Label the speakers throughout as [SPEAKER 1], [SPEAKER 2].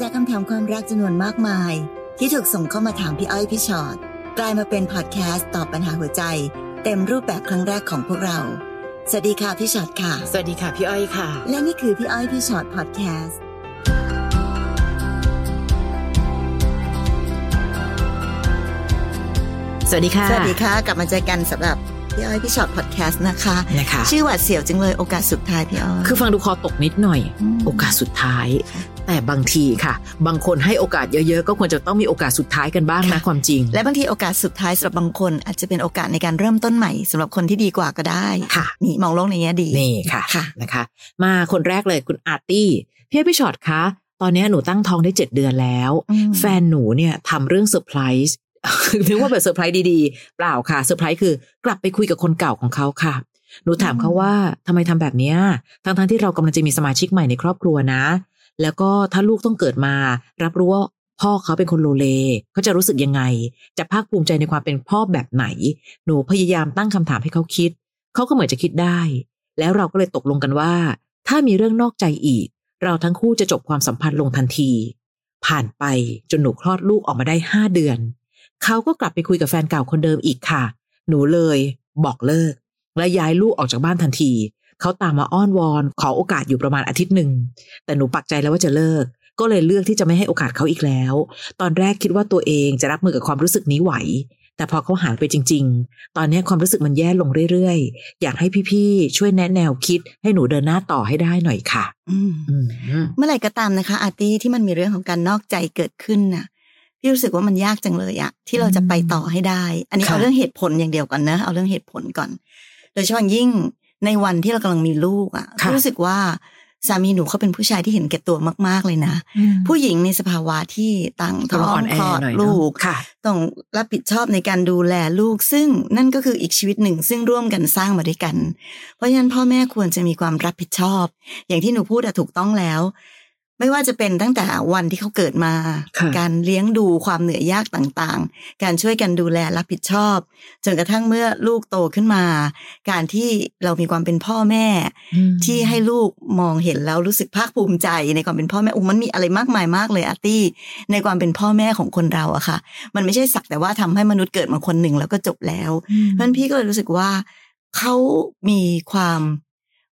[SPEAKER 1] จากคำถามความรักจำนวนมากมาย ที่ถูกส่งเข้ามาถามพี่อ้อยพี่ชอ็อตกลายมาเป็นพอดแคสต์ตอบปัญหาหัวใจ เต็มรูปแบบครั้งแรกของพวกเรา สวัสดีค่ะพี่ชอ็อตค่ะ
[SPEAKER 2] สวัสดีค่ะพี่อ้อยค่ะ
[SPEAKER 1] และนี่คือพี่อ้อยพี่ชอ็อตพอดแคสต์
[SPEAKER 2] สวัสดีค่ะ
[SPEAKER 1] สวัสดีค่ะ กลับมาเจอกันสำหรับ พี่อ้อยพี่ชอ็อตพอดแคสต์นะคะ
[SPEAKER 2] นะคะ
[SPEAKER 1] ชื่อหวาดเสียวจังเลยโอกาสสุดท้ายพี่อ้อย
[SPEAKER 2] คือฟังดูคอตกนิดหน่อย
[SPEAKER 1] ม
[SPEAKER 2] โอกาสสุดท้าย แต่บางทีค่ะ บางคนให้โอกาสเยอะๆ ก็ควรจะต้องมีโอกาสสุดท้ายกันบ้างนะความจริง
[SPEAKER 1] และบางทีโอกาสสุดท้ายสำหรับบางคน อาจจะเป็นโอกาสในการเริ่มต้นใหม่สำหรับคนที่ดีกว่าก็ได้
[SPEAKER 2] ค่ะ
[SPEAKER 1] นี่มองโลกในแง่ดี
[SPEAKER 2] นี่ค่ะ
[SPEAKER 1] ค่ะ
[SPEAKER 2] นะคะ มาคนแรกเลยคุณอาร์ตี้พี่อ้อยพี่ฉอดคะตอนนี้หนูตั้งท้องได้เจ็ดเดือนแล้ว
[SPEAKER 1] อืม
[SPEAKER 2] แฟนหนูเนี่ยทำเรื่องเซอร์ไพรส์ นึกว่าแบบเซอร์ไพรส์ดีๆ เปล่าค่ะเซอร์ไพรส์คือกลับไปคุยกับคนเก่าของเขาค่ะหนูถามเขาว่าทำไมทำแบบเนี้ยทั้งๆที่เรากำลังจะมีสมาชิกใหม่ในครอบครัวนะ แล้วก็ถ้าลูกต้องเกิดมา รับรู้ว่าพ่อเขาเป็นคนโลเลเขาจะรู้สึกยังไง จะภาคภูมิใจในความเป็นพ่อแบบไหน หนูพยายามตั้งคำถามให้เขาคิด เขาก็เหมือนจะคิดได้ แล้วเราก็เลยตกลงกันว่า ถ้ามีเรื่องนอกใจอีก เราทั้งคู่จะจบความสัมพันธ์ลงทันที ผ่านไปจนหนูคลอดลูกออกมาได้ห้าเดือน เขาก็กลับไปคุยกับแฟนเก่าคนเดิมอีกค่ะ หนูเลยบอกเลิก และย้ายลูกออกจากบ้านทันที เขาตามมาอ้อนวอน ขอโอกาสอยู่ประมาณอาทิตย์หนึ่ง แต่หนูปักใจแล้วว่าจะเลิก ก็เลยเลือกที่จะไม่ให้โอกาสเขาอีกแล้ว ตอนแรกคิดว่าตัวเองจะรับมือกับความรู้สึกนี้ไหว แต่พอเขาหายไปจริง ๆ ตอนนี้ความรู้สึกมันแย่ลงเรื่อยๆ อยากให้พี่ๆ ช่วยแนะแนวคิด ให้หนูเดินหน้าต่อให้ได้หน่อยค่ะ
[SPEAKER 1] อืม
[SPEAKER 2] อืม
[SPEAKER 1] เมื่อไหร่ก็ตามนะคะ อาร์ตี้ที่มันมีเรื่องของการนอกใจเกิดขึ้นน่ะ พี่รู้สึกว่ามันยากจังเลยอะที่เราจะไปต่อให้ได้ อันนี้
[SPEAKER 2] ค่ะ
[SPEAKER 1] เอาเรื่องเหตุผลอย่างเดียวก่อนนะเอาเรื่องเหตุผลก่อน โดยเฉพาะอย่างยิ่งในวันที่เรากำลังมีลูกอะพี่รู้สึกว่าสามีหนูเขาเป็นผู้ชายที่เห็นแก่ตัวมาก ๆ เลยนะ ผู้หญิงในสภาวะที่ตั้งท้
[SPEAKER 2] ก็
[SPEAKER 1] อง
[SPEAKER 2] อ่อนแอ
[SPEAKER 1] คลอด
[SPEAKER 2] หน่อย
[SPEAKER 1] ลู
[SPEAKER 2] เนาะ
[SPEAKER 1] ก
[SPEAKER 2] ค่ะ
[SPEAKER 1] ต้องรับผิดชอบในการดูแลลูก ซึ่งนั่นก็คืออีกชีวิตหนึ่ง ซึ่งร่วมกันสร้างมาด้วยกัน เพราะฉะนั้นพ่อแม่ควรจะมีความรับผิดชอบ อย่างที่หนูพูดอะถูกต้องแล้ว ไม่ว่าจะเป็นตั้งแต่วันที่เขาเกิดมา
[SPEAKER 2] ค่ะ
[SPEAKER 1] การเลี้ยงดูความเหนื่อยยากต่างๆ การช่วยกันดูแลรับผิดชอบ จนกระทั่งเมื่อลูกโตขึ้นมา การที่เรามีความเป็นพ่อแม่ ที่ให้ลูกมองเห็นแล้วรู้สึกภาคภูมิใจในความเป็นพ่อแม่อุ้มันมีอะไรมากมายมากเลยอาร์ตี้ในความเป็นพ่อแม่ของคนเราอะค่ะ มันไม่ใช่สักแต่ว่าทำให้มนุษย์เกิดมาคนหนึ่งแล้วก็จบแล้วเพราะฉะนั้นพี่ก็เลยรู้สึกว่าเขามีความ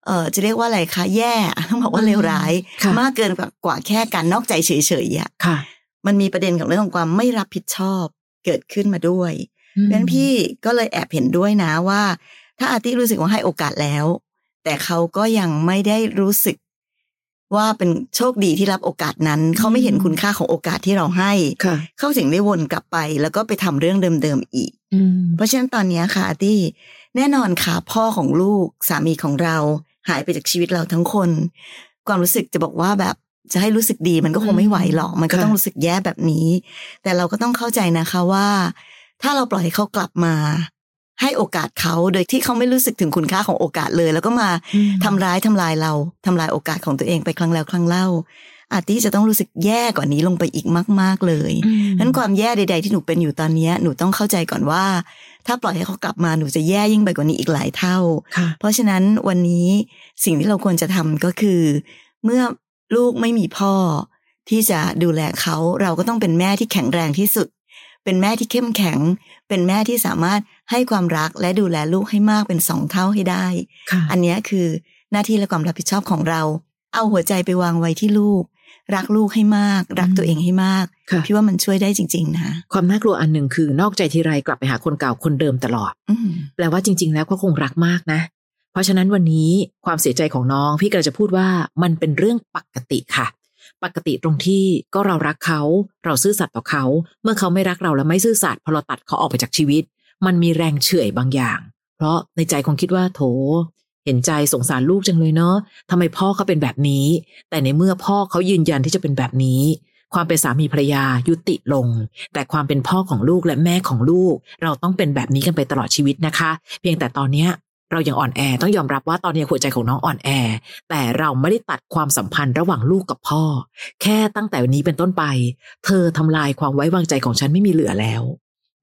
[SPEAKER 1] เอ่อจะเรียกว่าอะไรคะแย่ต้องบอกว่าเลวร้าย
[SPEAKER 2] ค่ะ
[SPEAKER 1] มากเกินกว่ากว่าแค่การนอกใจเฉยๆอะ
[SPEAKER 2] ค่ะ
[SPEAKER 1] มันมีประเด็นของเรื่องของความไม่รับผิดชอบเกิดขึ้นมาด้วยเพราะฉะนั้นพี่ก็เลยแอบเห็นด้วยนะว่า ถ้าอาร์ตี้รู้สึกว่าให้โอกาสแล้ว แต่เขาก็ยังไม่ได้รู้สึกว่าเป็นโชคดีที่รับโอกาสนั้น เขาไม่เห็นคุณค่าของโอกาสที่เราให้
[SPEAKER 2] ค่ะ
[SPEAKER 1] เขาถึงได้วนกลับไป แล้วก็ไปทำเรื่องเดิมๆอีก
[SPEAKER 2] อืม
[SPEAKER 1] เพราะฉะนั้นตอนเนี้ยค่ะอาร์ตี้แน่นอนค่ะพ่อของลูกสามีของเรา หายไปจากชีวิตเราทั้งคน ความรู้สึกจะบอกว่าแบบจะให้รู้สึกดีมันก็คงไม่ไหวหรอก มันก็
[SPEAKER 2] ค่ะ
[SPEAKER 1] ต้องรู้สึกแย่แบบนี้ แต่เราก็ต้องเข้าใจนะคะว่า ถ้าเราปล่อยให้เขากลับมา ให้โอกาสเขาโดยที่เขาไม่รู้สึกถึงคุณค่าของโอกาสเลย แล้วก็มาทำร้ายทำลายเราทำลายโอกาสของตัวเองไปครั้งแล้วครั้งเล่า อาร์ตี้จะต้องรู้สึกแย่กว่านี้ลงไปอีกมาก ๆเลย
[SPEAKER 2] อืม
[SPEAKER 1] นั้นความแย่ใด ๆ ที่หนูเป็นอยู่ตอนเนี้ยหนูต้องเข้าใจก่อนว่า ถ้าปล่อยให้เขากลับมาหนูจะแย่ยิ่งไปกว่านี้อีกหลายเท่า
[SPEAKER 2] ค่ะ
[SPEAKER 1] เพราะฉะนั้นวันนี้สิ่งที่เราควรจะทำก็คือ เมื่อลูกไม่มีพ่อ ที่จะดูแลเขาเราก็ต้องเป็นแม่ที่แข็งแรงที่สุด เป็นแม่ที่เข้มแข็ง เป็นแม่ที่สามารถให้ความรักและดูแลลูกให้มากเป็นสองเท่าให้ได้
[SPEAKER 2] ค่ะ
[SPEAKER 1] อันเนี้ยคือหน้าที่และความรับผิดชอบของเรา เอาหัวใจไปวางไว้ที่ลูก รักลูกให้มาก รักตัวเองให้มาก
[SPEAKER 2] ค่ะ
[SPEAKER 1] พี่ว่ามันช่วยได้จริง ๆ นะ
[SPEAKER 2] ความน่ากลัวอันหนึ่งคือนอกใจทีไรกลับไปหาคนเก่าคนเดิมตลอด
[SPEAKER 1] อืม
[SPEAKER 2] แปลว่าจริง ๆ แล้วเขาคงรักมากนะ เพราะฉะนั้นวันนี้ความเสียใจของน้องพี่ก็เลยจะพูดว่ามันเป็นเรื่องปกติค่ะ ปกติตรงที่ก็เรารักเขา เราซื่อสัตย์ต่อเขา เมื่อเขาไม่รักเราและไม่ซื่อสัตย์พอเราตัดเขาออกไปจากชีวิต มันมีแรงเฉื่อยบางอย่าง เพราะในใจคงคิดว่าโถ เห็นใจสงสารลูกจังเลยเนาะทำไมพ่อเขาเป็นแบบนี้ แต่ในเมื่อพ่อเขายืนยันที่จะเป็นแบบนี้ ความเป็นสามีภรรยายุติลง แต่ความเป็นพ่อของลูกและแม่ของลูก เราต้องเป็นแบบนี้กันไปตลอดชีวิตนะคะ เพียงแต่ตอนเนี้ยเรายังอ่อนแอต้องยอมรับว่าตอนนี้หัวใจของน้องอ่อนแอ แต่เราไม่ได้ตัดความสัมพันธ์ระหว่างลูกกับพ่อ แค่ตั้งแต่วันนี้เป็นต้นไป เธอทำลายความไว้วางใจของฉันไม่มีเหลือแล้ว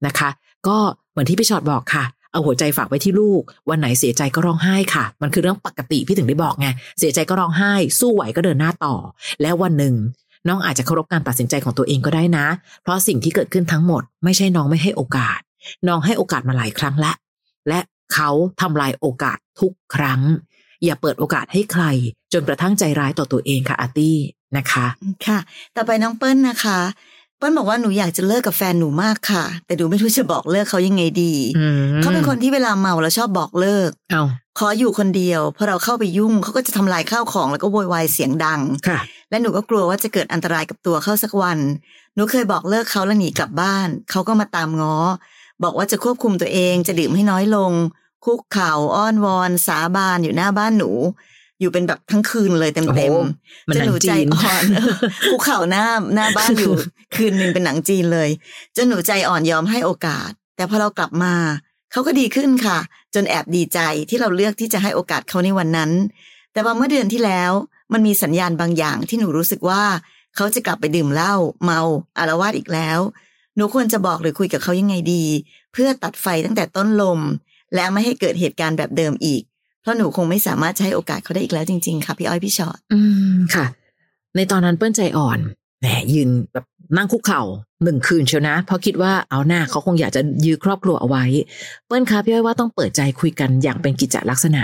[SPEAKER 2] นะคะ ก็เหมือนที่พี่ชอดบอกค่ะ เอาหัวใจฝากไว้ที่ลูก วันไหนเสียใจก็ร้องไห้ค่ะ มันคือเรื่องปกติพี่ถึงได้บอกไงเสียใจก็ร้องไห้ สู้ไหวก็เดินหน้าต่อ แล้ววันหนึ่งน้องอาจจะเคารพการตัดสินใจของตัวเองก็ได้นะ เพราะสิ่งที่เกิดขึ้นทั้งหมด ไม่ใช่น้องไม่ให้โอกาส น้องให้โอกาสมาหลายครั้งละ และเขาทำลายโอกาสทุกครั้ง อย่าเปิดโอกาสให้ใคร จนกระทั่งใจร้ายต่อตัวเองค่ะอาร์ตี้นะคะ
[SPEAKER 1] ค่ะ ต่อไปน้องเปิ้ลนะคะ ปิ้ลบอกว่าหนูอยากจะเลิกกับแฟนหนูมากค่ะ แต่ดูไม่รู้จะบอกเลิกเขายังไงดี
[SPEAKER 2] อืม
[SPEAKER 1] เขาเป็นคนที่เวลาเมาแล้วชอบบอกเลิก
[SPEAKER 2] เอา
[SPEAKER 1] ขออยู่คนเดียวพอเราเข้าไปยุ่งเขาก็จะทำลายข้าวของแล้วก็โวยวายเสียงดัง
[SPEAKER 2] ค่ะ
[SPEAKER 1] และหนูก็กลัวว่าจะเกิดอันตรายกับตัวเขาสักวัน หนูเคยบอกเลิกเขาแล้วหนีกลับบ้าน เขาก็มาตามง้อ บอกว่าจะควบคุมตัวเองจะดื่มให้น้อยลง คุกเข่าอ้อนวอน สาบานอยู่หน้าบ้านหนู อยู่เป็นแบบทั้งคืนเลยเต็ม
[SPEAKER 2] โอ้
[SPEAKER 1] เต็ม
[SPEAKER 2] โหมัน
[SPEAKER 1] จ
[SPEAKER 2] ห
[SPEAKER 1] น
[SPEAKER 2] นั
[SPEAKER 1] ห
[SPEAKER 2] ง
[SPEAKER 1] นูใจ
[SPEAKER 2] จีน
[SPEAKER 1] อ่อนคุกเข่าหน้าหน้าบ้านอยู่คืนหนึ่งเป็นหนังจีนเลยจนหนูใจอ่อนยอมให้โอกาส แต่พอเรากลับมาเขาก็ดีขึ้นค่ะ จนแอบดีใจที่เราเลือกที่จะให้โอกาสเขาในวันนั้น แต่พอเมื่อเดือนที่แล้ว มันมีสัญญาณบางอย่างที่หนูรู้สึกว่าเขาจะกลับไปดื่มเหล้าเมาอารวาสอีกแล้ว หนูควรจะบอกหรือคุยกับเขายังไงดี เพื่อตัดไฟตั้งแต่ต้นลม และไม่ให้เกิดเหตุการณ์แบบเดิมอีก เพราะหนูคงไม่สามารถให้โอกาสเขาได้อีกแล้วจริง ๆ ค่ะพี่อ้อยพี่ชอต
[SPEAKER 2] อืมค่ะ ในตอนนั้นเปิ้ลใจอ่อนแหมยืนแบบนั่งคุกเข่าหนึ่งคืนเชียวนะ เพราะคิดว่าเอาหน้าเขาคงอยากจะยื้อครอบครัวเอาไว้ เปิ้ลคะพี่อ้อยว่าต้องเปิดใจคุยกันอย่างเป็นกิจจลักษณะ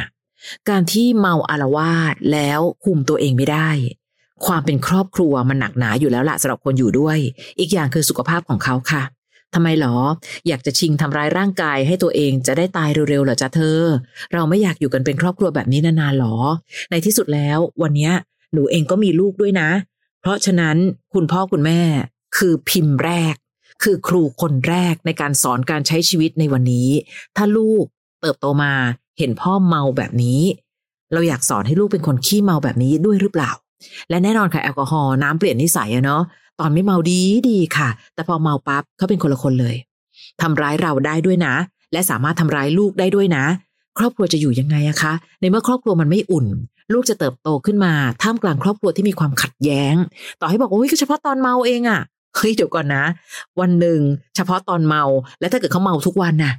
[SPEAKER 2] การที่เมาอารวาสแล้วคุมตัวเองไม่ได้ ความเป็นครอบครัวมันหนักหนาอยู่แล้วละสำหรับคนอยู่ด้วย อีกอย่างคือสุขภาพของเขาค่ะ ทำไมหรอ อยากจะชิงทำร้ายร่างกายให้ตัวเองจะได้ตายเร็วๆเหรอจ๊ะเธอ เราไม่อยากอยู่กันเป็นครอบครัวแบบนี้นานๆหรอ ในที่สุดแล้ว วันนี้หนูเองก็มีลูกด้วยนะ เพราะฉะนั้นคุณพ่อคุณแม่คือพิมพ์แรก คือครูคนแรกในการสอนการใช้ชีวิตในวันนี้ ถ้าลูกเติบโตมาเห็นพ่อเมาแบบนี้ เราอยากสอนให้ลูกเป็นคนขี้เมาแบบนี้ด้วยหรือเปล่า และแน่นอนค่ะแอลกอฮอล์น้ำเปลี่ยนนิสัยอะเนาะ ตอนไม่เมาดีดีค่ะ แต่พอเมาปั๊บเขาเป็นคนละคนเลยทำร้ายเราได้ด้วยนะ และสามารถทำร้ายลูกได้ด้วยนะ ครอบครัวจะอยู่ยังไงอะคะ ในเมื่อครอบครัวมันไม่อุ่น ลูกจะเติบโตขึ้นมาท่ามกลางครอบครัวที่มีความขัดแย้ง ต่อให้บอกว่าโอ้ยก็เฉพาะตอนเมาเองอะเฮ้ยเดี๋ยวก่อนนะ วันหนึ่งเฉพาะตอนเมา และถ้าเกิดเขาเมาทุกวันน่ะ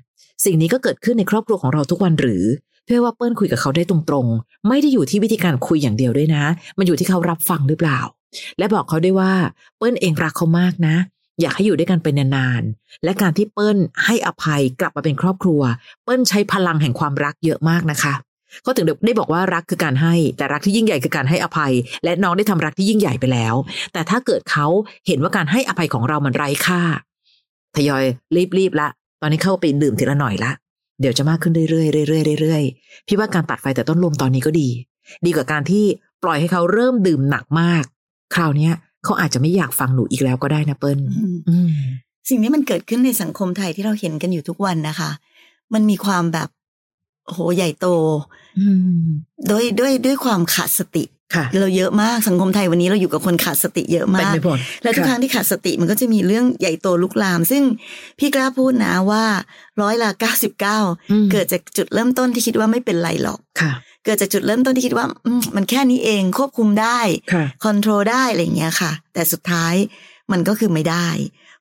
[SPEAKER 2] สิ่งนี้ก็เกิดขึ้นในครอบครัวของเราทุกวันหรือ เพื่อว่าเปิ้ลคุยกับเขาได้ตรงๆ ไม่ได้อยู่ที่วิธีการคุยอย่างเดียวด้วยนะ มันอยู่ที่เขารับฟังหรือเปล่า และบอกเขาด้วยว่าเปิ้ลเองรักเขามากนะ อยากให้อยู่ด้วยกันเป็นนานๆและการที่เปิ้ลให้อภัยกลับมาเป็นครอบครัว เปิ้ลใช้พลังแห่งความรักเยอะมากนะคะเขาถึงได้บอกว่ารักคือการให้ แต่รักที่ยิ่งใหญ่คือการให้อภัย และน้องได้ทำรักที่ยิ่งใหญ่ไปแล้ว แต่ถ้าเกิดเขาเห็นว่าการให้อภัยของเรามันไร้ค่าทยอยรีบๆละ ตอนนี้เข้าไปดื่มทีละหน่อยละ เดี๋ยวจะมากขึ้นเรื่อยๆเรื่อยๆเรื่อยๆพี่ว่าการตัดไฟแต่ต้นลมตอนนี้ก็ดี ดีกว่าการที่ปล่อยให้เขาเริ่มดื่มหนักมาก คราวเนี้ยเขาอาจจะไม่อยากฟังหนูอีกแล้วก็ได้นะเปิ้ล
[SPEAKER 1] อืม
[SPEAKER 2] อืม
[SPEAKER 1] สิ่งนี้มันเกิดขึ้นในสังคมไทยที่เราเห็นกันอยู่ทุกวันนะคะ มันมีความแบบโอ้โหใหญ่โต
[SPEAKER 2] อืม
[SPEAKER 1] ด้วยด้วยด้วยความขาดสติ
[SPEAKER 2] ค่ะ
[SPEAKER 1] เราเยอะมากสังคมไทยวันนี้เราอยู่กับคนขาดสติเยอะ
[SPEAKER 2] เป็น
[SPEAKER 1] มาก
[SPEAKER 2] ไปหมด
[SPEAKER 1] แล้วทุกครั้งที่ขาดสติมันก็จะมีเรื่องใหญ่โตลุกลาม ซึ่งพี่กล้าพูดนะว่าร้อยละเก้าสิบเก้า
[SPEAKER 2] อืม
[SPEAKER 1] เกิดจากจุดเริ่มต้นที่คิดว่าไม่เป็นไรหรอก
[SPEAKER 2] ค่ะ
[SPEAKER 1] เกิดจากจุดเริ่มต้นที่คิดว่าอืมมันแค่นี้เองควบคุมได้
[SPEAKER 2] ค่ะ
[SPEAKER 1] คอนโทรลได้อะไรอย่างเงี้ยค่ะ แต่สุดท้ายมันก็คือไม่ได้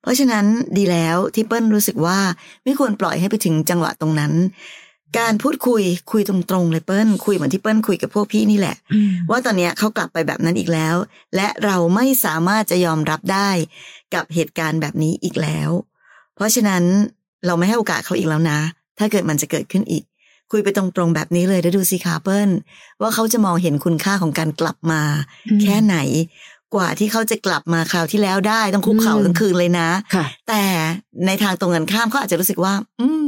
[SPEAKER 1] เพราะฉะนั้นดีแล้วที่เปิ้ลรู้สึกว่าไม่ควรปล่อยให้ไปถึงจังหวะตรงนั้น การพูดคุยคุยตรงๆเลยเปิ้ลคุยเหมือนที่เปิ้ลคุยกับพวกพี่นี่แหละ
[SPEAKER 2] อืม
[SPEAKER 1] ว่าตอนเนี้ยเขากลับไปแบบนั้นอีกแล้ว และเราไม่สามารถจะยอมรับได้กับเหตุการณ์แบบนี้อีกแล้ว เพราะฉะนั้นเราไม่ให้โอกาสเขาอีกแล้วนะ ถ้าเกิดมันจะเกิดขึ้นอีก คุยไปตรงๆแบบนี้เลยแล้วดูสิคาเปิ้ลว่าเขาจะมองเห็นคุณค่าของการกลับมา
[SPEAKER 2] อืม
[SPEAKER 1] แค่ไหน กว่าที่เขาจะกลับมาคราวที่แล้วได้ต้องคุกเข่า
[SPEAKER 2] อืม
[SPEAKER 1] ทั้งคืนเลยนะ
[SPEAKER 2] ค่ะ
[SPEAKER 1] แต่ในทางตรงกันข้ามเขาอาจจะรู้สึกว่า อืม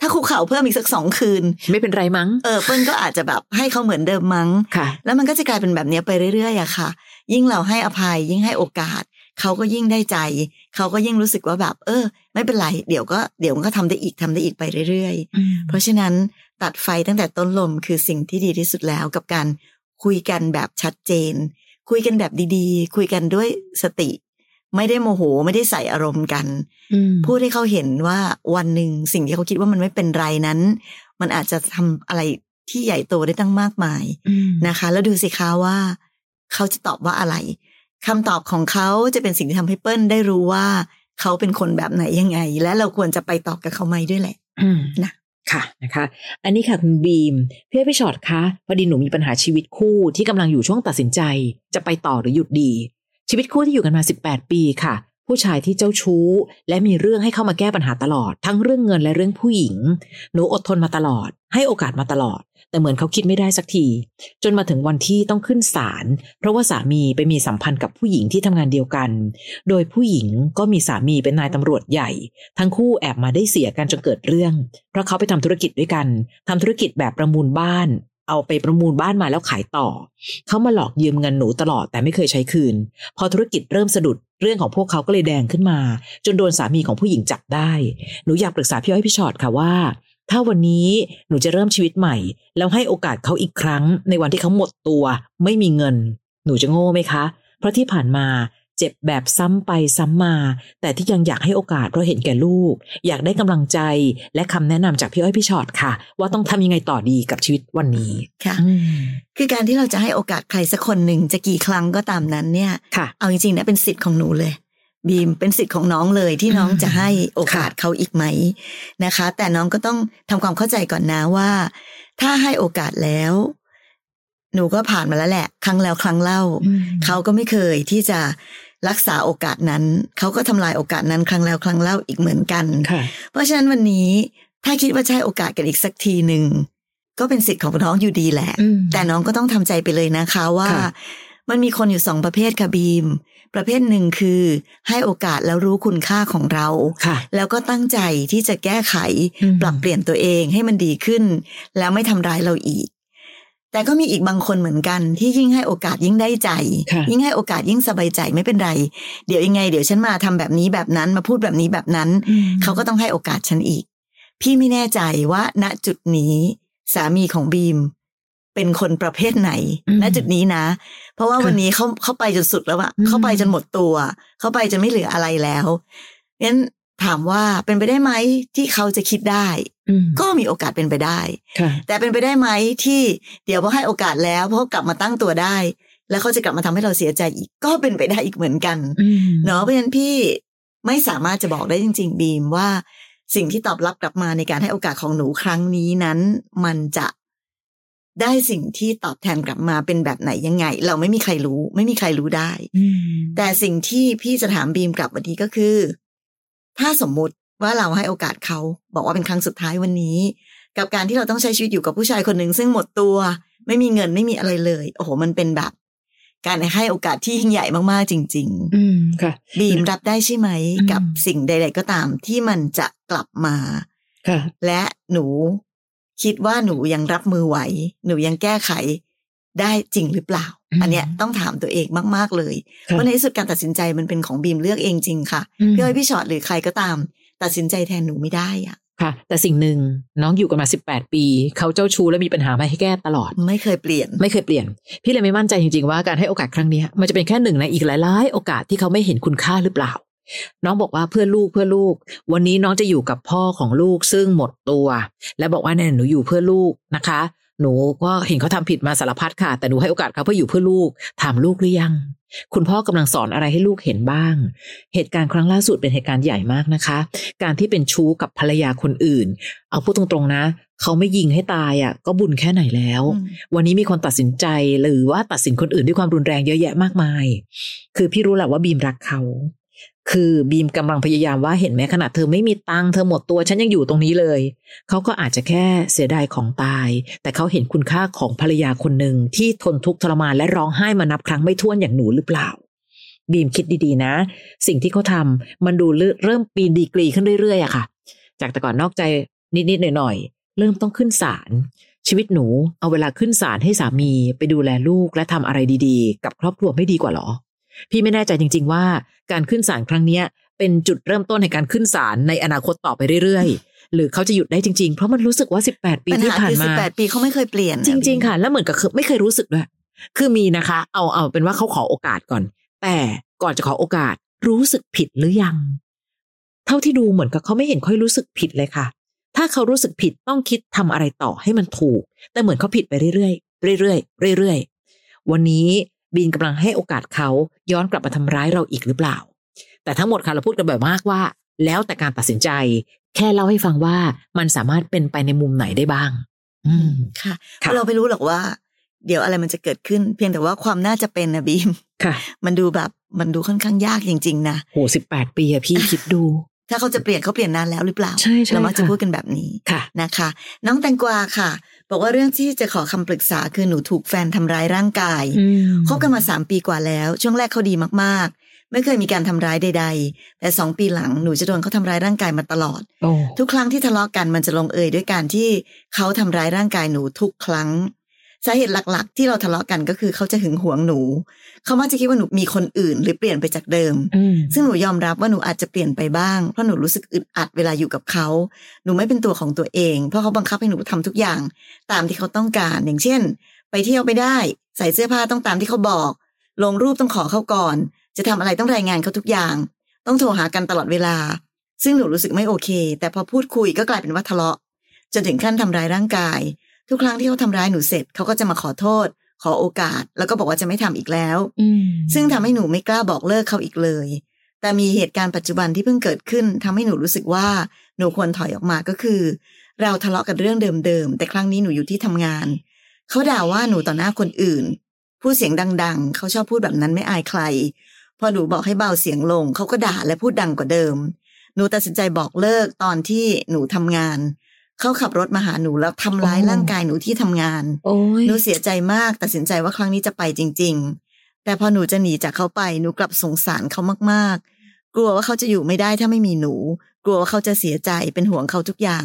[SPEAKER 1] ถ้าคุกเข่าเพิ่มอีกสักสองคืน
[SPEAKER 2] ไม่เป็นไรมั้ง
[SPEAKER 1] เออเปิ้ลก็อาจจะแบบให้เขาเหมือนเดิมมั้ง
[SPEAKER 2] ค่ะ
[SPEAKER 1] แล้วมันก็จะกลายเป็นแบบเนี้ยไปเรื่อยๆอะค่ะ ยิ่งเราให้อภัยยิ่งให้โอกาสเขาก็ยิ่งได้ใจ เขาก็ยิ่งรู้สึกว่าแบบ เออ ไม่เป็นไร เดี๋ยวก็เดี๋ยวมันก็ทำได้อีกทำได้อีกไปเรื่อยๆ เพราะฉะนั้นตัดไฟตั้งแต่ต้นลมคือสิ่งที่ดีที่สุดแล้วกับการคุยกันแบบชัดเจน คุยกันแบบดีๆ คุยกันด้วยสติ ไม่ได้โมโหไม่ได้ใส่อารมณ์กัน
[SPEAKER 2] อืม
[SPEAKER 1] พูดให้เขาเห็นว่าวันหนึ่งสิ่งที่เขาคิดว่ามันไม่เป็นไรนั้น มันอาจจะทำอะไรที่ใหญ่โตได้ตั้งมากมาย
[SPEAKER 2] อืม
[SPEAKER 1] นะคะ แล้วดูสิคะว่า เขาจะตอบว่าอะไรคำตอบของเขาจะเป็นสิ่งที่ทำให้เปิ้ลได้รู้ว่า เขาเป็นคนแบบไหนยังไง และเราควรจะไปต่อกับเขาไหมด้วยแหละ
[SPEAKER 2] อืม
[SPEAKER 1] นะ
[SPEAKER 2] ค่ะนะคะ อันนี้ค่ะคุณบีมพี่อ้อยพี่ชอตคะพอดีหนูมีปัญหาชีวิตคู่ที่กำลังอยู่ช่วงตัดสินใจ จะไปต่อหรือหยุดดี ชีวิตคู่ที่อยู่กันมา 18 ปีค่ะ ผู้ชายที่เจ้าชู้ และมีเรื่องให้เข้ามาแก้ปัญหาตลอด ทั้งเรื่องเงินและเรื่องผู้หญิง หนูอดทนมาตลอด ให้โอกาสมาตลอด แต่เหมือนเขาคิดไม่ได้สักที จนมาถึงวันที่ต้องขึ้นศาลเพราะว่าสามีไปมีสัมพันธ์กับผู้หญิงที่ทำงานเดียวกัน โดยผู้หญิงก็มีสามีเป็นนายตำรวจใหญ่ ทั้งคู่แอบมาได้เสียกันจนเกิดเรื่อง เพราะเขาไปทำธุรกิจด้วยกันทำธุรกิจแบบประมูลบ้าน เอาไปประมูลบ้านมาแล้วขายต่อ เขามาหลอกยืมเงินหนูตลอดแต่ไม่เคยใช้คืน พอธุรกิจเริ่มสะดุดเรื่องของพวกเขาก็เลยแดงขึ้นมา จนโดนสามีของผู้หญิงจับได้ หนูอยากปรึกษาพี่อ้อยพี่ชอตค่ะว่า ถ้าวันนี้หนูจะเริ่มชีวิตใหม่ แล้วให้โอกาสเขาอีกครั้ง ในวันที่เขาหมดตัว ไม่มีเงิน หนูจะโง่ไหมคะ เพราะที่ผ่านมา เจ็บแบบซ้ำไปซ้ำมา แต่ที่ยังอยากให้โอกาสเพราะเห็นแก่ลูก อยากได้กำลังใจและคำแนะนำจากพี่อ้อยพี่ชอตค่ะ ว่าต้องทำยังไงต่อดีกับชีวิตวันนี้
[SPEAKER 1] ค่ะ
[SPEAKER 2] อืม
[SPEAKER 1] คือการที่เราจะให้โอกาสใครสักคนหนึ่งจะกี่ครั้งก็ตามนั้นเนี่ย
[SPEAKER 2] ค่ะ
[SPEAKER 1] เอาจริงๆนะเป็นสิทธิ์ของหนูเลยบีมเป็นสิทธิ์ของน้องเลยที่น้อง
[SPEAKER 2] อืม
[SPEAKER 1] จะให้โอกาสเขาอีกไหมนะคะ แต่น้องก็ต้องทำความเข้าใจก่อนนะว่า ถ้าให้โอกาสแล้ว หนูก็ผ่านมาแล้วแหละ ครั้งแล้วครั้งเล่า เขาก็ไม่เคยที่จะ รักษาโอกาสนั้นเขาก็ทำลายโอกาสนั้นครั้งแล้วครั้งเล่าอีกเหมือนกัน
[SPEAKER 2] ค่ะ
[SPEAKER 1] เพราะฉะนั้นวันนี้ถ้าคิดว่าจะใช้โอกาสกันอีกสักทีหนึ่งก็เป็นสิทธิ์ของน้องอยู่ดีแหละ
[SPEAKER 2] อืม
[SPEAKER 1] แต่น้องก็ต้องทำใจไปเลยนะคะว่า
[SPEAKER 2] ค่ะ
[SPEAKER 1] มันมีคนอยู่สองประเภทค่ะบีม ประเภทหนึ่งคือ ให้โอกาสแล้วรู้คุณค่าของเรา
[SPEAKER 2] ค่ะ
[SPEAKER 1] แล้วก็ตั้งใจที่จะแก้ไข
[SPEAKER 2] อืม
[SPEAKER 1] ปรับเปลี่ยนตัวเองให้มันดีขึ้น แล้วไม่ทำร้ายเราอีก แต่ก็มีอีกบางคนเหมือนกัน ที่ยิ่งให้โอกาสยิ่งได้ใจ
[SPEAKER 2] ค่ะ
[SPEAKER 1] ยิ่งให้โอกาสยิ่งสบายใจไม่เป็นไร เดี๋ยวยังไง เดี๋ยวฉันมาทำแบบนี้แบบนั้นมาพูดแบบนี้แบบนั้น เขาก็ต้องให้โอกาสฉันอีก พี่ไม่แน่ใจว่าณจุดนี้สามีของบีม เป็นคนประเภทไหน
[SPEAKER 2] อืม
[SPEAKER 1] ณจุดนี้นะ เพราะว่า
[SPEAKER 2] ค่ะ
[SPEAKER 1] วันนี้เขาเขาไปจนสุดแล้วอะ
[SPEAKER 2] อืม
[SPEAKER 1] เขาไปจนหมดตัว เขาไปจนไม่เหลืออะไรแล้วงั้นถามว่าเป็นไปได้ไหมที่เขาจะคิดได้
[SPEAKER 2] อืม
[SPEAKER 1] ก็มีโอกาสเป็นไปได้
[SPEAKER 2] ค่ะ
[SPEAKER 1] แต่เป็นไปได้ไหมที่เดี๋ยวพอให้โอกาสแล้วพอเขากลับมาตั้งตัวได้ แล้วเขาจะกลับมาทำให้เราเสียใจอีกก็เป็นไปได้อีกเหมือนกัน
[SPEAKER 2] อืม
[SPEAKER 1] เนาะเพราะฉะนั้นพี่ไม่สามารถจะบอกได้จริง ๆ บีมว่าสิ่งที่ตอบรับกลับมาในการให้โอกาสของหนูครั้งนี้นั้น มันจะได้สิ่งที่ตอบแทนกลับมาเป็นแบบไหนยังไง เราไม่มีใครรู้ ไม่มีใครรู้ได้
[SPEAKER 2] อืม
[SPEAKER 1] แต่สิ่งที่พี่จะถามบีมกลับวันนี้ก็คือ ถ้าสมมุติ ว่าเราให้โอกาสเขาบอกว่าเป็นครั้งสุดท้ายวันนี้ กับการที่เราต้องใช้ชีวิตอยู่กับผู้ชายคนหนึ่งซึ่งหมดตัว ไม่มีเงินไม่มีอะไรเลย โอ้โห มันเป็นแบบ การให้โอกาสที่ยิ่งใหญ่มากๆจริง ๆ
[SPEAKER 2] อืมค่ะ
[SPEAKER 1] บีมรับได้ใช่ไหม
[SPEAKER 2] อืม
[SPEAKER 1] กับสิ่งใด ๆ ก็ตามที่มันจะกลับมา
[SPEAKER 2] ค่ะ
[SPEAKER 1] และหนูคิดว่าหนูยังรับมือไหว หนูยังแก้ไขได้จริงหรือเปล่า
[SPEAKER 2] อืม
[SPEAKER 1] อันเนี้ยต้องถามตัวเองมาก ๆ เลย เพราะในที่สุดการตัดสินใจมันเป็นของบีมเลือกเองจริงค่ะ
[SPEAKER 2] ม
[SPEAKER 1] พี่อ้อยพี่ชอตหรือใครก็ตาม ตัดสินใจแทนหนูไม่ได้อะ
[SPEAKER 2] ค่ะ แต่สิ่งหนึ่งน้องอยู่กันมาสิบแปดปี เขาเจ้าชู้และมีปัญหามาให้แก้ตลอด
[SPEAKER 1] ไม่เคยเปลี่ยน
[SPEAKER 2] ไม่เคยเปลี่ยน พี่เลยไม่มั่นใจจริงๆว่าการให้โอกาสครั้งเนี้ยมันจะเป็นแค่หนึ่งในอีกหลายๆ โอกาสที่เขาไม่เห็นคุณค่าหรือเปล่า น้องบอกว่าเพื่อลูกเพื่อลูก วันนี้น้องจะอยู่กับพ่อของลูกซึ่งหมดตัว และบอกว่าเนี่ยหนูอยู่เพื่อลูกนะคะ หนูก็เห็นเขาทำผิดมาสารพัดค่ะ แต่หนูให้โอกาสเขาเพื่ออยู่เพื่อลูก ถามลูกหรือยัง คุณพ่อกำลังสอนอะไรให้ลูกเห็นบ้าง เหตุการณ์ครั้งล่าสุดเป็นเหตุการณ์ใหญ่มากนะคะ การที่เป็นชู้กับภรรยาคนอื่น เอาพูดตรงๆนะ เขาไม่ยิงให้ตายอะ ก็บุญแค่ไหนแล้ว
[SPEAKER 1] อืม
[SPEAKER 2] วันนี้มีคนตัดสินใจหรือว่าตัดสินคนอื่นด้วยความรุนแรงเยอะแยะมากมาย คือพี่รู้แหละว่าบีมรักเขา คือบีมกำลังพยายามว่าเห็นไหมขนาดเธอไม่มีตังค์เธอหมดตัวฉันยังอยู่ตรงนี้เลย เขาก็อาจจะแค่เสียดายของตาย แต่เขาเห็นคุณค่าของภรรยาคนหนึ่งที่ทนทุกข์ทรมานและร้องไห้มานับครั้งไม่ถ้วนอย่างหนูหรือเปล่า บีมคิดดีๆนะ สิ่งที่เขาทำมันดูเริ่มปีนดีกรีขึ้นเรื่อยๆอะค่ะ จากแต่ก่อนนอกใจนิดๆหน่อยๆเริ่มต้องขึ้นศาลชีวิตหนูเอาเวลาขึ้นศาลให้สามีไปดูแลลูกและทำอะไรดีๆ กับครอบครัวไม่ดีกว่าหรอ พี่ไม่แน่ใจจริง ๆ ว่าการขึ้นศาลครั้งเนี้ย เป็นจุดเริ่มต้นในการขึ้นศาลในอนาคตต่อไปเรื่อยๆ หรือเขาจะหยุดได้จริง ๆ เพราะมันรู้สึกว่า 18 ปี
[SPEAKER 1] ปัญ
[SPEAKER 2] ที่
[SPEAKER 1] หา
[SPEAKER 2] ผ่าน
[SPEAKER 1] คือสิ
[SPEAKER 2] มา
[SPEAKER 1] บแปดปีเขาไม่เคยเปลี่ยน
[SPEAKER 2] จริง ๆ ค่ะ แล้วเหมือนกับคือไม่เคยรู้สึกด้วยคือมีนะคะ เอาเอาเป็นว่าเขาขอโอกาสก่อน แต่ก่อนจะขอโอกาสรู้สึกผิดหรือยัง เท่าที่ดูเหมือนกับเขาไม่เห็นค่อยรู้สึกผิดเลยค่ะ ถ้าเขารู้สึกผิดต้องคิดทำอะไรต่อให้มันถูก แต่เหมือนเขาผิดไปเรื่อยๆเรื่อยๆเรื่อยๆวันนี้ บีนกำลังให้โอกาสเขาย้อนกลับมาทำร้ายเราอีกหรือเปล่า แต่ทั้งหมดค่ะเราพูดกันแบบมากว่า แล้วแต่การตัดสินใจ แค่เล่าให้ฟังว่ามันสามารถเป็นไปในมุมไหนได้บ้าง อืม
[SPEAKER 1] ค่ะ
[SPEAKER 2] ค่ะ
[SPEAKER 1] เราไม่รู้หรอกว่า เดี๋ยวอะไรมันจะเกิดขึ้น เพียงแต่ว่าความน่าจะเป็นนะบีม
[SPEAKER 2] ค่ะ
[SPEAKER 1] มันดูแบบมันดูค่อนข้างยากจริง ๆ นะ
[SPEAKER 2] โหสิบแปดปีอะพี่คิดดู
[SPEAKER 1] ถ้าเขาจะเปลี่ยนเขาเปลี่ยนนานแล้วหรือเปล่า
[SPEAKER 2] ใช่ใช่
[SPEAKER 1] เรามักจะ
[SPEAKER 2] ค่ะ
[SPEAKER 1] พูดกันแบบนี้
[SPEAKER 2] ค่ะ
[SPEAKER 1] นะคะ น้องแตงกวาค่ะ บอกว่าเรื่องที่จะขอคำปรึกษาคือหนูถูกแฟนทำร้ายร่างกาย
[SPEAKER 2] อืม
[SPEAKER 1] คบกันมาสามปีกว่าแล้ว ช่วงแรกเขาดีมากๆ ไม่เคยมีการทำร้ายใด ๆ แต่สองปีหลังหนูจะโดนเขาทำร้ายร่างกายมาตลอด
[SPEAKER 2] โอ้
[SPEAKER 1] ทุกครั้งที่ทะเลาะกันมันจะลงเอยด้วยการที่เขาทำร้ายร่างกายหนูทุกครั้ง สาเหตุหลักๆ ที่เราทะเลาะกันก็คือเขาจะหึงหวงหนู เขามักจะคิดว่าหนูมีคนอื่น หรือเปลี่ยนไปจากเดิม
[SPEAKER 2] อืม
[SPEAKER 1] ซึ่งหนูยอมรับว่าหนูอาจจะเปลี่ยนไปบ้าง เพราะหนูรู้สึกอึดอัดเวลาอยู่กับเขา หนูไม่เป็นตัวของตัวเอง เพราะเขาบังคับให้หนูทำทุกอย่าง ตามที่เขาต้องการ อย่างเช่น ไปเที่ยวไปได้ ใส่เสื้อผ้าต้องตามที่เขาบอก ลงรูปต้องขอเขาก่อน จะทำอะไรต้องรายงานเขาทุกอย่าง ต้องโทรหากันตลอดเวลา ซึ่งหนูรู้สึกไม่โอเค แต่พอพูดคุยก็กลายเป็นว่าทะเลาะจนถึงขั้นทำร้ายร่างกาย ทุกครั้งที่เขาทำร้ายหนูเสร็จเขาก็จะมาขอโทษ ขอโอกาส แล้วก็บอกว่าจะไม่ทำอีกแล้ว
[SPEAKER 2] อืม
[SPEAKER 1] ซึ่งทำให้หนูไม่กล้าบอกเลิกเขาอีกเลย แต่มีเหตุการณ์ปัจจุบันที่เพิ่งเกิดขึ้นทำให้หนูรู้สึกว่าหนูควรถอยออกมาก็คือ เราทะเลาะกันเรื่องเดิมๆแต่ครั้งนี้หนูอยู่ที่ทำงานเขาด่าว่าหนูต่อหน้าคนอื่นพูดเสียงดัง ๆ เขาชอบพูดแบบนั้นไม่อายใคร พอหนูบอกให้เบาเสียงลง เขาก็ด่าและพูดดังกว่าเดิม หนูตัดสินใจบอกเลิกตอนที่หนูทำงาน เขาขับรถมาหาหนูแล้วทำร้ายร่างกายหนูที่ทำงาน
[SPEAKER 2] โอ้ย
[SPEAKER 1] หนูเสียใจมากตัดสินใจว่าครั้งนี้จะไปจริง ๆ แต่พอหนูจะหนีจากเขาไปหนูกลับสงสารเขามากๆ กลัวว่าเขาจะอยู่ไม่ได้ถ้าไม่มีหนู กลัวว่าเขาจะเสียใจเป็นห่วงเขาทุกอย่าง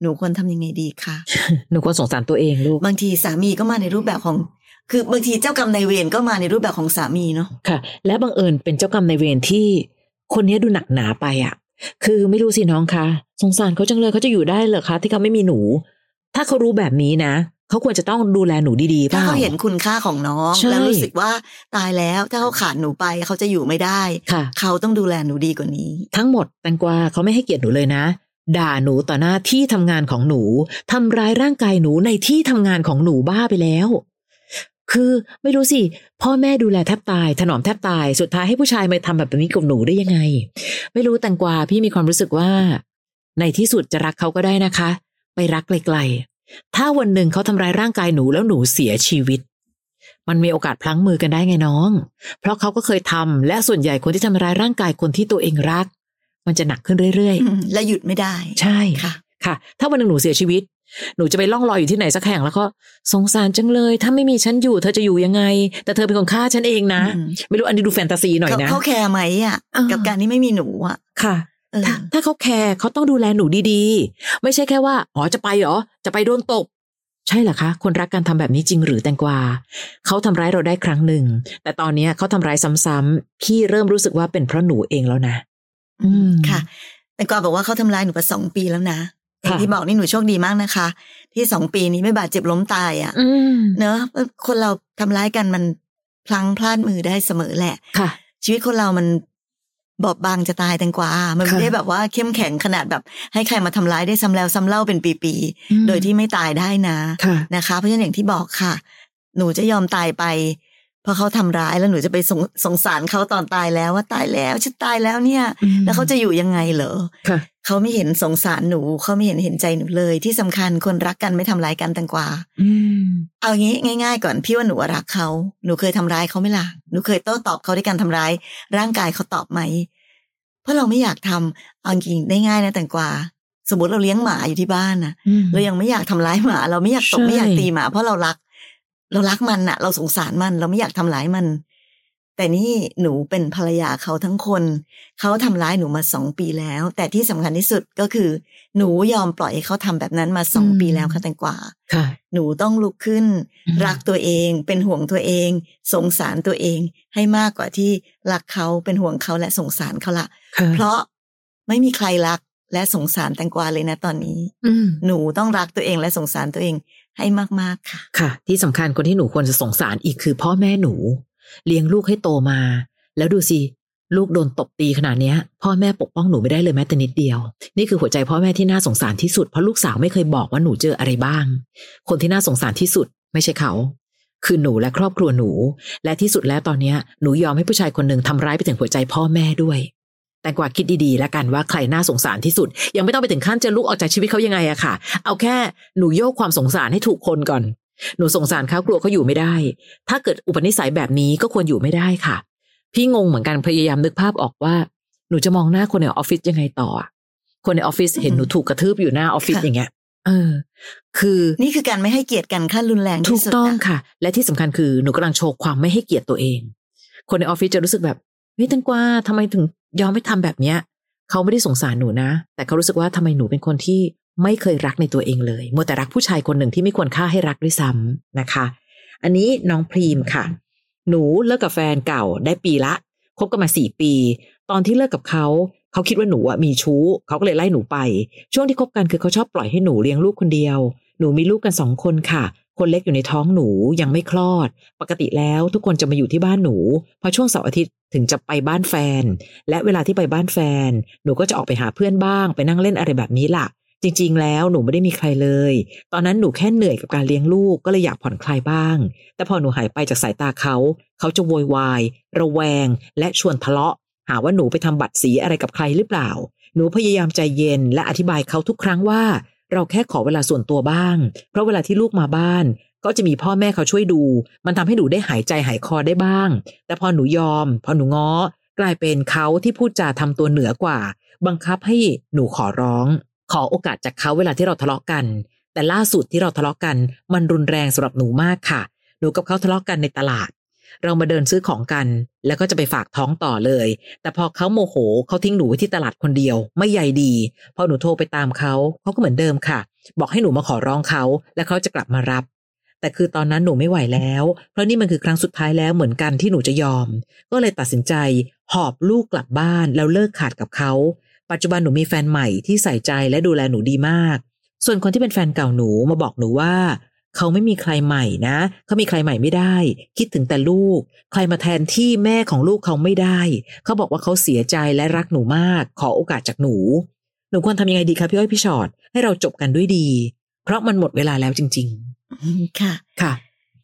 [SPEAKER 1] หนูควรทำยังไงดีคะ
[SPEAKER 2] หนูควรสงสารตัวเองลูก
[SPEAKER 1] บางทีสามีก็มาในรูปแบบของคือบางทีเจ้ากรรมนายเวรก็มาในรูปแบบของสามีเนาะ
[SPEAKER 2] ค่ะ และบังเอิญเป็นเจ้ากรรมในายเวรที่คนนี้ดูหนักหนาไปอะ คือไม่รู้สิน้องคะสงสารเขาจังเลยเขาจะอยู่ได้เหรอคะ ที่เขาไม่มีหนู ถ้าเขารู้แบบนี้นะเขาควรจะต้องดูแลหนูดีๆเป
[SPEAKER 1] ถ้า
[SPEAKER 2] ล่า
[SPEAKER 1] เขาเห็นคุณค่าของน้อง
[SPEAKER 2] ใช่
[SPEAKER 1] แล้วรู้สึกว่าตายแล้วถ้าเขาขาดหนูไปเขาจะอยู่ไม่ได้
[SPEAKER 2] ค่ะ
[SPEAKER 1] เขาต้องดูแลหนูดีกว่านี้
[SPEAKER 2] ทั้งหมดแตงกวาเขาไม่ให้เกียรติหนูเลยนะ ด่าหนูต่อหน้าที่ทำงานของหนูทำร้ายร่างกายหนูในที่ทำงานของหนูบ้าไปแล้ว คือไม่รู้สิ พ่อแม่ดูแลแทบตาย ถนอมแทบตาย สุดท้ายให้ผู้ชายมาทำแบบนี้กับหนูได้ยังไง ไม่รู้แตงกวาพี่มีความรู้สึกว่า ในที่สุดจะรักเขาก็ได้นะคะ ไปรักไกลๆ ถ้าวันหนึ่งเขาทำร้ายร่างกายหนูแล้วหนูเสียชีวิต มันมีโอกาสพลั้งมือกันได้ไงน้อง เพราะเขาก็เคยทำและส่วนใหญ่คนที่ทำร้ายร่างกายคนที่ตัวเองรัก มันจะหนักขึ้นเรื่อย
[SPEAKER 1] อืมและหยุดไม่ได้
[SPEAKER 2] ๆใช่
[SPEAKER 1] ค่ะ
[SPEAKER 2] ค่ะ ถ้าวันหนึ่งหนูเสียชีวิต หนูจะไปล่องลอยอยู่ที่ไหนสักแห่งแล้วก็สงสารจังเลย ถ้าไม่มีฉันอยู่เธอจะอยู่ยังไง แต่เธอเป็นคนฆ่าฉันเองนะ
[SPEAKER 1] อืม
[SPEAKER 2] ไม่รู้อันนี้ดูแฟนตาซีหน่อย
[SPEAKER 1] เขา
[SPEAKER 2] นะ
[SPEAKER 1] เขาแคร์ไหมอะ
[SPEAKER 2] เออ
[SPEAKER 1] กับการที่ไม่มีหนูอะ
[SPEAKER 2] ค่ะ
[SPEAKER 1] เออ
[SPEAKER 2] ถ้าถ้าเขาแคร์เขาต้องดูแลหนูดีๆ ไม่ใช่แค่ว่าอ๋อจะไปเหรอจะไปโดนตบใช่เหรอคะ คนรักกันทำแบบนี้จริงหรือแตงกวาเขาทำร้ายเราได้ครั้งหนึ่ง แต่ตอนเนี้ยเขาทำร้ายซ้ำๆพี่เริ่มรู้สึกว่าเป็นเพราะหนูเองแล้วนะ อืม
[SPEAKER 1] ค่ะ แต่กวาบอกว่าเขาทำร้ายหนูมาสองปีแล้วนะ อย่าง
[SPEAKER 2] ค่ะ
[SPEAKER 1] ที่บอกนี่หนูโชคดีมากนะคะ ที่สองปีนี้ไม่บาดเจ็บล้มตายอะ
[SPEAKER 2] อืม
[SPEAKER 1] เนอะคนเราทำร้ายกันมันพลังพลาดมือได้เสมอแหละ
[SPEAKER 2] ค่ะ
[SPEAKER 1] ชีวิตคนเรามันบอบบางจะตายแตงกวามันไม่
[SPEAKER 2] ค่ะ
[SPEAKER 1] ได้แบบว่าเข้มแข็งขนาดแบบ ให้ใครมาทำร้ายได้ซ้ำแล้วซ้ำเล่าเป็นปี
[SPEAKER 2] อืม
[SPEAKER 1] ๆโดยที่ไม่ตายได้นะ
[SPEAKER 2] ค่ะ
[SPEAKER 1] นะคะ เพราะฉะนั้นอย่างที่บอกค่ะ หนูจะยอมตายไปเพราะเขาทำร้ายแล้วหนูจะไปสงสงสารเขาตอนตายแล้วว่าตายแล้วฉันตายแล้วเนี่ย
[SPEAKER 2] อืม
[SPEAKER 1] แล้วเขาจะอยู่ยังไงเหรอ
[SPEAKER 2] ค่ะ
[SPEAKER 1] เขาไม่เห็นสงสารหนู เขาไม่เห็นเห็นใจหนูเลย ที่สำคัญคนรักกันไม่ทำร้ายกันแตงกวา
[SPEAKER 2] อืม
[SPEAKER 1] เอางี้ง่าย ๆ ก่อนพี่ว่าหนูรักเขาหนูเคยทำร้ายเขาไหมล่ะหนูเคยโต้ตอบเขาด้วยการทำร้าย ร่างกายเขาตอบไหม เพราะเราไม่อยากทำเอาจริงได้ง่ายนะแต่งกวาสมมติเราเลี้ยงหมาอยู่ที่บ้านนะเรายังไม่อยากทำร้ายหมา เราไม่อยากตบ
[SPEAKER 2] ใช่
[SPEAKER 1] ไม่อยากตีหมา เพราะเรารัก เรารักมันน่ะเราสงสารมัน เราไม่อยากทำร้ายมัน แต่นี่หนูเป็นภรรยาเขาทั้งคน เขาทำร้ายหนูมาสองปีแล้ว แต่ที่สำคัญที่สุดก็คือ หนูยอมปล่อยให้เขาทำแบบนั้นมาสอง
[SPEAKER 2] อืม
[SPEAKER 1] ปีแล้วค่ะแตงกวา
[SPEAKER 2] ค่ะ
[SPEAKER 1] หนูต้องลุกขึ้น
[SPEAKER 2] อืม
[SPEAKER 1] รักตัวเอง เป็นห่วงตัวเอง สงสารตัวเอง ให้มากกว่าที่รักเขาเป็นห่วงเขาและสงสารเขาละ
[SPEAKER 2] ค่ะ
[SPEAKER 1] เพราะไม่มีใครรักและสงสารแตงกวาเลยนะตอนนี้
[SPEAKER 2] อืม
[SPEAKER 1] หนูต้องรักตัวเองและสงสารตัวเองให้มากๆค่ะ
[SPEAKER 2] ค่ะ ที่สำคัญคนที่หนูควรจะสงสารอีกคือพ่อแม่หนู เลี้ยงลูกให้โตมา แล้วดูสิลูกโดนตบตีขนาดนี้พ่อแม่ปกป้องหนูไม่ได้เลยแม้แต่นิดเดียว นี่คือหัวใจพ่อแม่ที่น่าสงสารที่สุดเพราะลูกสาวไม่เคยบอกว่าหนูเจออะไรบ้าง คนที่น่าสงสารที่สุด ไม่ใช่เขา คือหนูและครอบครัวหนู และที่สุดแล้วตอนนี้หนูยอมให้ผู้ชายคนหนึ่งทำร้ายไปถึงหัวใจพ่อแม่ด้วย แต่กว่าคิดดีๆ แล้วกันว่าใครน่าสงสารที่สุด ยังไม่ต้องไปถึงขั้นจะลุกออกจากชีวิตเขายังไงอะค่ะ เอาแค่หนูโยกความสงสารให้ถูกคนก่อน หนูสงสารเขากลัวเขาอยู่ไม่ได้ ถ้าเกิดอุปนิสัยแบบนี้ก็ควรอยู่ไม่ได้ค่ะ พี่งงเหมือนกันพยายามนึกภาพออกว่า หนูจะมองหน้าคนในออฟฟิศยังไงต่อ คนในออฟฟิศเห็นหนูถูกกระทืบอยู่หน้าออฟฟิศอย่างเงี้ย เออ คือ
[SPEAKER 1] นี่คือการไม่ให้เกียรติกันขั้นรุนแรง
[SPEAKER 2] ที่สุดถูกต้องค่ะ และที่สำคัญคือหนูกำลังโชว์ความไม่ให้เกียรติตัวเอง คนในออฟฟิศจะรู้สึกแบบเฮ้ยตังกว่าทำไมถึงยอมไม่ทำแบบเนี้ยเขาไม่ได้สงสารหนูนะ แต่เขารู้สึกว่าทำไมหนูเป็นคนที่ ไม่เคยรักในตัวเองเลยมัวแต่รักผู้ชายคนหนึ่งที่ไม่ควรค่าให้รักด้วยซ้ำนะคะ อันนี้น้องพรีมค่ะ หนูเลิกกับแฟนเก่าได้ปีละคบกันมาสี่ปี ตอนที่เลิกกับเขาเขาคิดว่าหนูอะมีชู้ เขาก็เลยไล่หนูไป ช่วงที่คบกันคือเขาชอบปล่อยให้หนูเลี้ยงลูกคนเดียว หนูมีลูกกันสองคนค่ะ คนเล็กอยู่ในท้องหนูยังไม่คลอด ปกติแล้วทุกคนจะมาอยู่ที่บ้านหนู พอช่วงเสาร์อาทิตย์ถึงจะไปบ้านแฟน และเวลาที่ไปบ้านแฟน หนูก็จะออกไปหาเพื่อนบ้าง ไปนั่งเล่นอะไรแบบนี้ล่ะ จริง ๆ แล้วหนูไม่ได้มีใครเลย ตอนนั้นหนูแค่เหนื่อยกับการเลี้ยงลูกก็เลยอยากผ่อนคลายบ้าง แต่พอหนูหายไปจากสายตาเขา เขาจะโวยวาย ระแวง และชวนทะเลาะ หาว่าหนูไปทำบัตรสีอะไรกับใครหรือเปล่า หนูพยายามใจเย็นและอธิบายเขาทุกครั้งว่า เราแค่ขอเวลาส่วนตัวบ้าง เพราะเวลาที่ลูกมาบ้านก็จะมีพ่อแม่เขาช่วยดู มันทำให้หนูได้หายใจหายคอได้บ้าง แต่พอหนูยอม พอหนูง้อ กลายเป็นเขาที่พูดจาทำตัวเหนือกว่า บังคับให้หนูขอร้อง ขอโอกาสจากเขาเวลาที่เราทะเลาะกัน แต่ล่าสุดที่เราทะเลาะกัน มันรุนแรงสำหรับหนูมากค่ะ หนูกับเขาทะเลาะกันในตลาด เรามาเดินซื้อของกัน แล้วก็จะไปฝากท้องต่อเลย แต่พอเขาโมโหเขาทิ้งหนูไว้ที่ตลาดคนเดียว ไม่ใหญ่ดี พอหนูโทรไปตามเขาเขาก็เหมือนเดิมค่ะ บอกให้หนูมาขอร้องเขา และเขาจะกลับมารับแต่คือตอนนั้นหนูไม่ไหวแล้ว เพราะนี่มันคือครั้งสุดท้ายแล้วเหมือนกันที่หนูจะยอม ก็เลยตัดสินใจ หอบลูกกลับบ้านแล้วเลิกขาดกับเขา ปัจจุบันหนูมีแฟนใหม่ที่ใส่ใจและดูแลหนูดีมาก ส่วนคนที่เป็นแฟนเก่าหนูมาบอกหนูว่า เขาไม่มีใครใหม่นะ เขามีใครใหม่ไม่ได้ คิดถึงแต่ลูก ใครมาแทนที่แม่ของลูกเขาไม่ได้ เขาบอกว่าเขาเสียใจและรักหนูมาก ขอโอกาสจากหนู หนูควรทำยังไงดีคะพี่อ้อยพี่ชอ็อตให้เราจบกันด้วยดี เพราะมันหมดเวลาแล้วจริง
[SPEAKER 1] ๆ ค่ะ
[SPEAKER 2] ค่ะ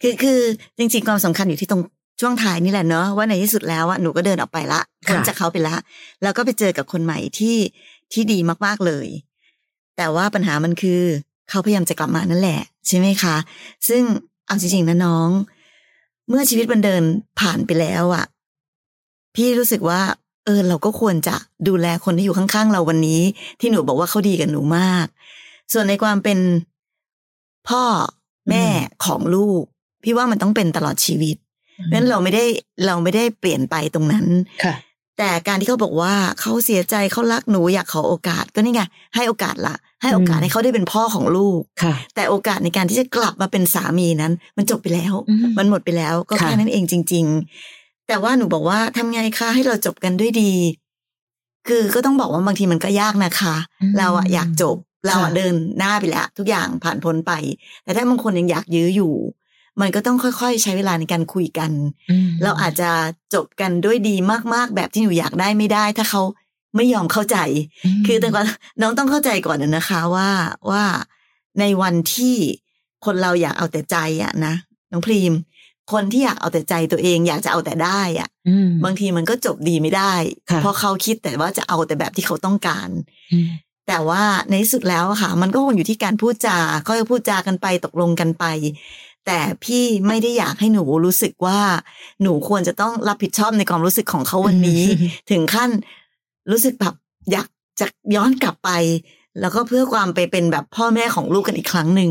[SPEAKER 1] คือคือจริงๆความสำคัญอยู่ที่ตรง ช่วงท้ายนี่แหละเนาะว่าในที่สุดแล้วอะหนูก็เดินออกไปละพ้นจากเขาไปละ แล้วก็ไปเจอกับคนใหม่ที่ที่ดีมากๆเลย แต่ว่าปัญหามันคือ เขาพยายามจะกลับมานั่นแหละ ใช่ไหมคะ ซึ่งเอาจริงๆนะน้อง เมื่อชีวิตมันเดินผ่านไปแล้วอะ่ะพี่รู้สึกว่า เออ เราก็ควรจะดูแลคนที่อยู่ข้างๆเราวันนี้ ที่หนูบอกว่าเขาดีกับหนูมาก ส่วนในความเป็นพ่อแม่ของลูก พี่ว่ามันต้องเป็นตลอดชีวิต เพราะฉะนั้นเราไม่ได้เราไม่ได้เปลี่ยนไปตรงนั้น
[SPEAKER 2] ค่ะ
[SPEAKER 1] แต่การที่เขาบอกว่าเขาเสียใจเขารักหนูอยากขอโอกาสก็นี่ไงให้โอกาสละ ให้โอกาสให้เขาได้เป็นพ่อของลูกแต่โอกาสในการที่จะกลับมาเป็นสามีนั้น มันจบไปแล้ว มันหมดไปแล้วก็แค่นั้นเองจริง ๆ แต่ว่าหนูบอกว่าทำไงคะให้เราจบกันด้วยดี คือก็ต้องบอกว่าบางทีมันก็ยากนะคะ เราอะอยากจบเราอะเดินหน้าไปแล้ว ทุกอย่างผ่านพ้นไป แต่ถ้าบางคนยังอยากยื้ออยู่ มันก็ต้องค่อยๆ ใช้เวลาในการคุยกัน เราอาจจะจบกันด้วยดีมากๆ แบบที่หนูอยากได้ไม่ได้ ถ้าเขาไม่ยอมเข้าใจ คือแต่ก่อนน้องต้องเข้าใจก่อนนะคะว่าว่าในวันที่คนเราอยากเอาแต่ใจอะนะน้องพรีม คนที่อยากเอาแต่ใจตัวเองอยากจะเอาแต่ได้อะบางทีมันก็จบดีไม่ได้ เพราะเขาคิดแต่ว่าจะเอาแต่แบบที่เขาต้องการแต่ว่าในที่สุดแล้วค่ะ มันก็คงอยู่ที่การพูดจาก็พูดจากันไปตกลงกันไป แต่พี่ไม่ได้อยากให้หนูรู้สึกว่า หนูควรจะต้องรับผิดชอบในความรู้สึกของเขาวันนี้ ถึงขั้นรู้สึกแบบอยากจะย้อนกลับไป แล้วก็เพื่อความไปเป็นแบบพ่อแม่ของลูกกันอีกครั้งหนึ่ง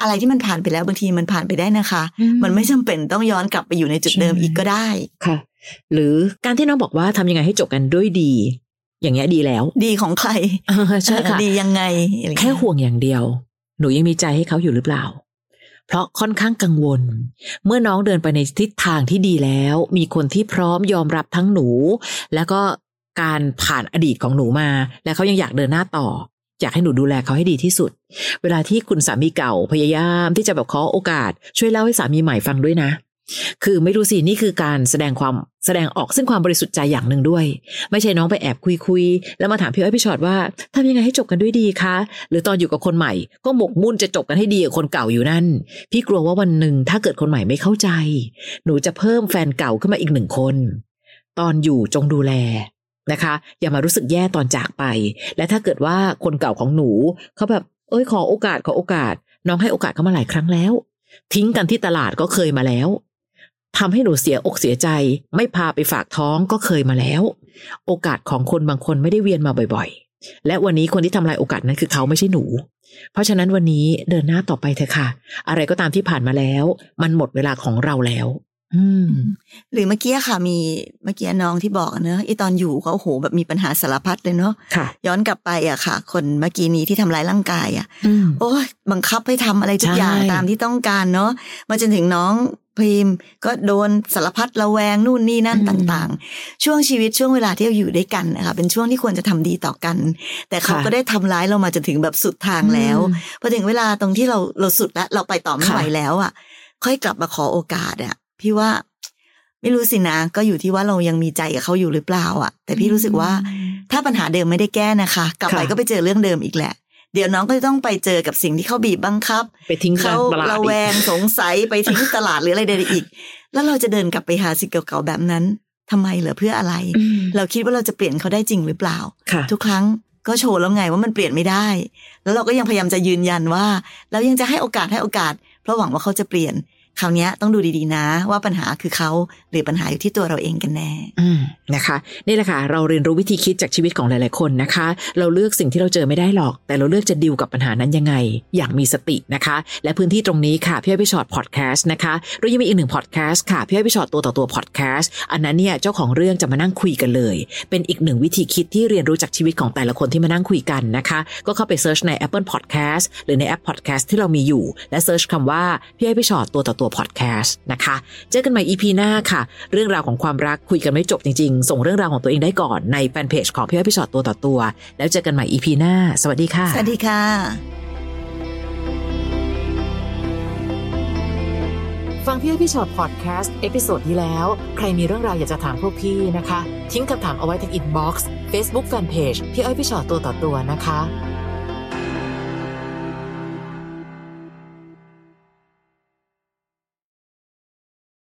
[SPEAKER 1] อะไรที่มันผ่านไปแล้วบางทีมันผ่านไปได้นะคะ มันไม่จำเป็นต้องย้อนกลับไปอยู่ในจุดเดิมอีกก็ได้
[SPEAKER 2] ค่ะ หรือการที่น้องบอกว่าทำยังไงให้จบกันด้วยดี อย่างเงี้ยดีแล้ว
[SPEAKER 1] ดีของใคร
[SPEAKER 2] ใช่ค่ะ
[SPEAKER 1] ดียังไง
[SPEAKER 2] แค่ห่วงอย่างเดียว หนูยังมีใจให้เขาอยู่หรือเปล่า เพราะค่อนข้างกังวล เมื่อน้องเดินไปในทิศทางที่ดีแล้ว มีคนที่พร้อมยอมรับทั้งหนู แล้วก็การผ่านอดีตของหนูมา และเขายังอยากเดินหน้าต่ออยากให้หนูดูแลเขาให้ดีที่สุด เวลาที่คุณสามีเก่าพยายามที่จะแบบขอโอกาส ช่วยเล่าให้สามีใหม่ฟังด้วยนะ คือไม่รู้สินี่คือการแสดงความแสดงออกซึ่งความบริสุทธิ์ใจอย่างหนึ่งด้วย ไม่ใช่น้องไปแอบคุยคุยแล้วมาถามพี่อ้อยพี่ชอดว่าทำยังไงให้จบกันด้วยดีคะหรือตอนอยู่กับคนใหม่ ก็หมกมุ่นจะจบกันให้ดีกับคนเก่าอยู่นั่น พี่กลัวว่าวันหนึ่งถ้าเกิดคนใหม่ไม่เข้าใจ หนูจะเพิ่มแฟนเก่าขึ้นมาอีกหนึ่งคน ตอนอยู่จงดูแลนะคะ อย่ามารู้สึกแย่ตอนจากไป และถ้าเกิดว่าคนเก่าของหนูเขาแบบ เอ้ยขอโอกาสขอโอกาส น้องให้โอกาสเขามาหลายครั้งแล้ว ทิ้งกันที่ตลาดก็เคยมาแล้ว ทำให้หนูเสียอกเสียใจ ไม่พาไปฝากท้องก็เคยมาแล้ว โอกาสของคนบางคนไม่ได้เวียนมาบ่อยๆ และวันนี้คนที่ทำลายโอกาสนั้นคือเขาไม่ใช่หนู เพราะฉะนั้นวันนี้เดินหน้าต่อไปเถอะค่ะ อะไรก็ตามที่ผ่านมาแล้ว มันหมดเวลาของเราแล้วอืม
[SPEAKER 1] หรือเมื่อกี้ค่ะมีเมื่อกี้น้องที่บอกเนอะไอตอนอยู่เขาโอ้โหแบบมีปัญหาสารพัดเลยเนอะ
[SPEAKER 2] ค่ะ
[SPEAKER 1] ย้อนกลับไปอะค่ะ คนเมื่อกี้นี้ที่ทำร้ายร่างกายอะ
[SPEAKER 2] อืม
[SPEAKER 1] โอ้ยบังคับให้ทำอะไรทุก
[SPEAKER 2] ใช่
[SPEAKER 1] อย่างตามที่ต้องการเนาะมาจนถึงน้อง พรีมก็โดนสารพัดระแวงนู่นนี่นั่น
[SPEAKER 2] อืม
[SPEAKER 1] ต่างๆ ช่วงชีวิตช่วงเวลาที่เราอยู่ด้วยกันนะคะเป็นช่วงที่ควรจะทำดีต่อกัน แต่เขา
[SPEAKER 2] ค่ะ
[SPEAKER 1] ก็ได้ทำร้ายเรามาจนถึงแบบสุดทางแล้ว
[SPEAKER 2] อืม
[SPEAKER 1] พอถึงเวลาตรงที่เราเราสุดแล้วเราไปต่อไม่
[SPEAKER 2] ค่ะ
[SPEAKER 1] ไหวแล้วอะค่อยกลับมาขอโอกาสอะพี่ว่าไม่รู้สินะก็อยู่ที่ว่าเรายังมีใจกับเขาอยู่หรือเปล่าอะแต่พี่รู้สึกว่าถ้าปัญหาเดิมไม่ได้แก้นะคะ กลับไป
[SPEAKER 2] ค่ะ
[SPEAKER 1] ก็ไปเจอเรื่องเดิมอีกแหละ เดี๋ยวน้องก็จะต้องไปเจอกับสิ่งที่เขาบีบบังคับ
[SPEAKER 2] ไปทิ้ง
[SPEAKER 1] เขา
[SPEAKER 2] ตลาด
[SPEAKER 1] ระ
[SPEAKER 2] อี
[SPEAKER 1] แว
[SPEAKER 2] ก
[SPEAKER 1] งสงสัยไปทิ้งตลาดหรืออะไรใดๆอีก แล้วเราจะเดินกลับไปหาสิ่งเก่าๆแบบนั้นทำไมเหรอเพื่ออะไร
[SPEAKER 2] อืม
[SPEAKER 1] เราคิดว่าเราจะเปลี่ยนเขาได้จริงหรือเปล่า
[SPEAKER 2] ค่ะ
[SPEAKER 1] ทุกครั้งก็โชว์แล้วไงว่ามันเปลี่ยนไม่ได้ แล้วเราก็ยังพยายามจะยืนยันว่า เรายังจะให้โอกาสให้โอกาส เพราะหวังว่าเขาจะเปลี่ยน คราวนี้ต้องดูดีๆนะ ว่าปัญหาคือเขาหรือปัญหาอยู่ที่ตัวเราเองกันแน่
[SPEAKER 2] อืนะคะ นี่แหละค่ะ เราเรียนรู้วิธีคิดจากชีวิตของหลาย ๆ คนนะคะ เราเลือกสิ่งที่เราเจอไม่ได้หรอก แต่เราเลือกจะดิวกับปัญหานั้นยังไง อย่างมีสตินะคะ และพื้นที่ตรงนี้ค่ะพี่อ้อยพี่ฉอดพอดแคสต์นะคะเรายังมีอีกหนึ่งพอดแคสต์ค่ะพี่อ้อยพี่ฉอดตัวต่อตัวพอดแคสต์อันนั้นเนี่ยเจ้าของเรื่องจะมานั่งคุยกันเลย เป็นอีกหนึ่งวิธีคิดที่เรียนรู้จากชีวิตของแต่ละคนที่มานั่งคุยกันนะคะ ก็เข้าไป search ใน Apple Podcast หรือในแอป Podcast ที่เรามีอยู่ และ search คำว่าพี่อ้อยพี่ฉอดตัวต่อตัวพอดแคสต์นะคะ เจอกันใหม่ EP หน้าค่ะ เรื่องราวของความรักคุยกันไม่จบจริงๆ ส่งเรื่องราวของตัวเองได้ก่อนในแฟนเพจของพี่อ้อยพี่ฉอดตัวต่อตัว แล้วเจอกันใหม่ EP หน้า สวัสดีค่ะ
[SPEAKER 1] สวัสดีค่ะ
[SPEAKER 2] ฟังพี่อ้อยพี่ฉอดพอดแคสต์ episode ที่แล้ว ใครมีเรื่องราวอยากจะถามพวกพี่นะคะ ทิ้งคำถามเอาไว้ที่ inbox เฟซบุ๊กแฟนเพจพี่อ้อยพี่ฉอดตัวต่อตัวนะคะ